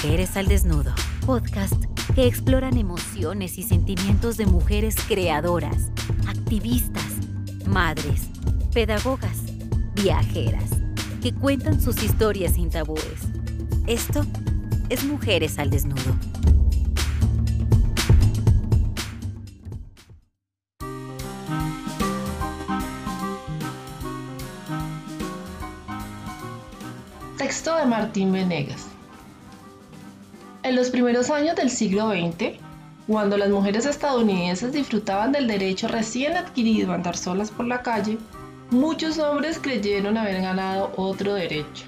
Mujeres al Desnudo, podcast que exploran emociones y sentimientos de mujeres creadoras, activistas, madres, pedagogas, viajeras, que cuentan sus historias sin tabúes. Esto es Mujeres al Desnudo. Texto de Martín Venegas. En los primeros años del siglo XX, cuando las mujeres estadounidenses disfrutaban del derecho recién adquirido a andar solas por la calle, muchos hombres creyeron haber ganado otro derecho,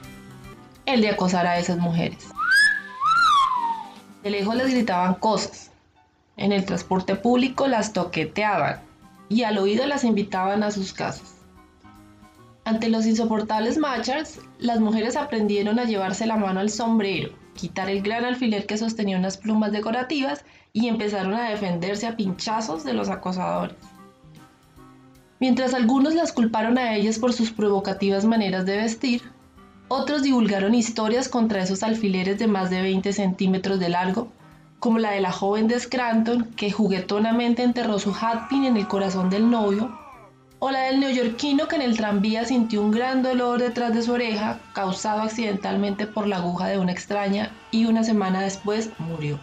el de acosar a esas mujeres. De lejos les gritaban cosas, en el transporte público las toqueteaban y al oído las invitaban a sus casas. Ante los insoportables machers, las mujeres aprendieron a llevarse la mano al sombrero, quitar el gran alfiler que sostenía unas plumas decorativas y empezaron a defenderse a pinchazos de los acosadores. Mientras algunos las culparon a ellas por sus provocativas maneras de vestir, otros divulgaron historias contra esos alfileres de más de 20 centímetros de largo, como la de la joven de Scranton que juguetonamente enterró su hatpin en el corazón del novio o la del neoyorquino que en el tranvía sintió un gran dolor detrás de su oreja causado accidentalmente por la aguja de una extraña y una semana después murió.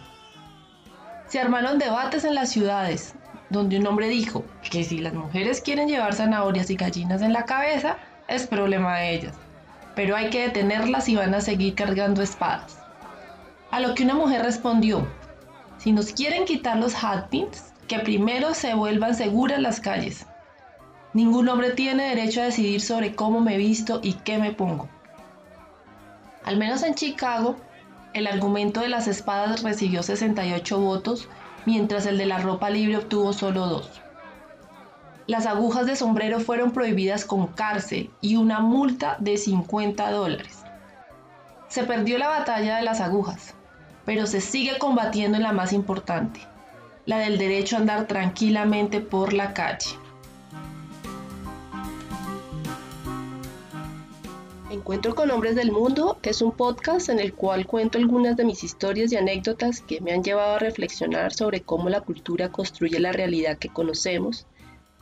Se armaron debates en las ciudades, donde un hombre dijo que si las mujeres quieren llevar zanahorias y gallinas en la cabeza, es problema de ellas, pero hay que detenerlas y van a seguir cargando espadas. A lo que una mujer respondió, si nos quieren quitar los hatpins, que primero se vuelvan seguras las calles, Ningún hombre tiene derecho a decidir sobre cómo me visto y qué me pongo. Al menos en Chicago, el argumento de las espadas recibió 68 votos, mientras el de la ropa libre obtuvo solo dos. Las agujas de sombrero fueron prohibidas con cárcel y una multa de 50 dólares. Se perdió la batalla de las agujas, pero se sigue combatiendo en la más importante, la del derecho a andar tranquilamente por la calle. Encuentro con Hombres del Mundo es un podcast en el cual cuento algunas de mis historias y anécdotas que me han llevado a reflexionar sobre cómo la cultura construye la realidad que conocemos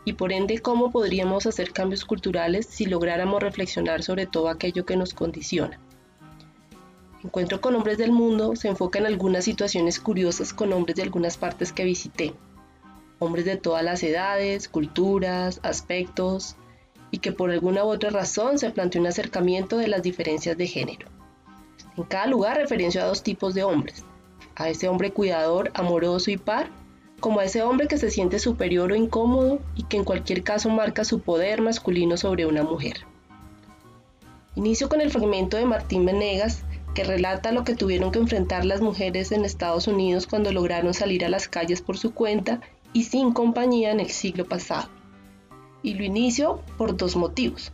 y por ende cómo podríamos hacer cambios culturales si lográramos reflexionar sobre todo aquello que nos condiciona. Encuentro con Hombres del Mundo se enfoca en algunas situaciones curiosas con hombres de algunas partes que visité. Hombres de todas las edades, culturas, aspectos, y que por alguna u otra razón se planteó un acercamiento de las diferencias de género. En cada lugar referenció a dos tipos de hombres, a ese hombre cuidador, amoroso y par, como a ese hombre que se siente superior o incómodo y que en cualquier caso marca su poder masculino sobre una mujer. Inicio con el fragmento de Martín Venegas que relata lo que tuvieron que enfrentar las mujeres en Estados Unidos cuando lograron salir a las calles por su cuenta y sin compañía en el siglo pasado y lo inicio por dos motivos.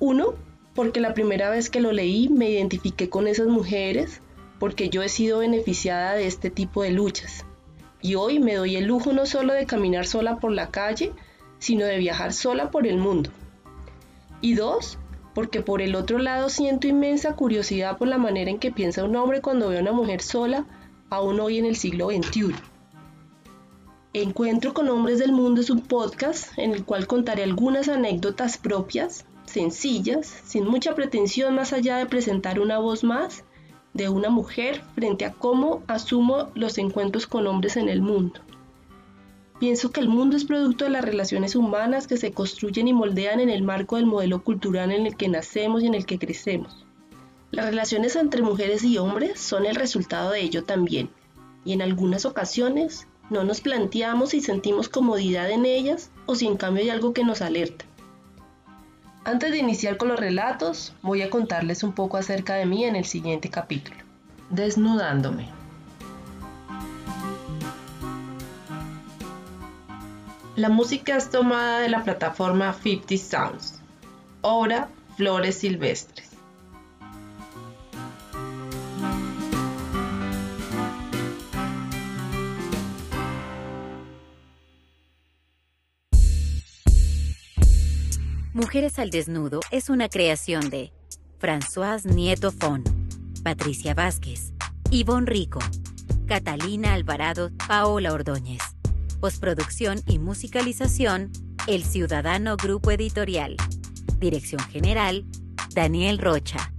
Uno, porque la primera vez que lo leí me identifiqué con esas mujeres porque yo he sido beneficiada de este tipo de luchas. Y hoy me doy el lujo no solo de caminar sola por la calle, sino de viajar sola por el mundo. Y dos, porque por el otro lado siento inmensa curiosidad por la manera en que piensa un hombre cuando ve a una mujer sola, aún hoy en el siglo XXI. Encuentro con Hombres del Mundo es un podcast en el cual contaré algunas anécdotas propias, sencillas, sin mucha pretensión más allá de presentar una voz más de una mujer frente a cómo asumo los encuentros con hombres en el mundo. Pienso que el mundo es producto de las relaciones humanas que se construyen y moldean en el marco del modelo cultural en el que nacemos y en el que crecemos. Las relaciones entre mujeres y hombres son el resultado de ello también, y en algunas ocasiones no nos planteamos si sentimos comodidad en ellas o si en cambio hay algo que nos alerta. Antes de iniciar con los relatos, voy a contarles un poco acerca de mí en el siguiente capítulo. Desnudándome. La música es tomada de la plataforma 50 Sounds, obra Flores Silvestres. Mujeres al Desnudo es una creación de Françoise Nieto Fon, Patricia Vázquez, Ivonne Rico, Catalina Alvarado, Paola Ordóñez. Postproducción y musicalización, El Ciudadano Grupo Editorial. Dirección General, Daniel Rocha.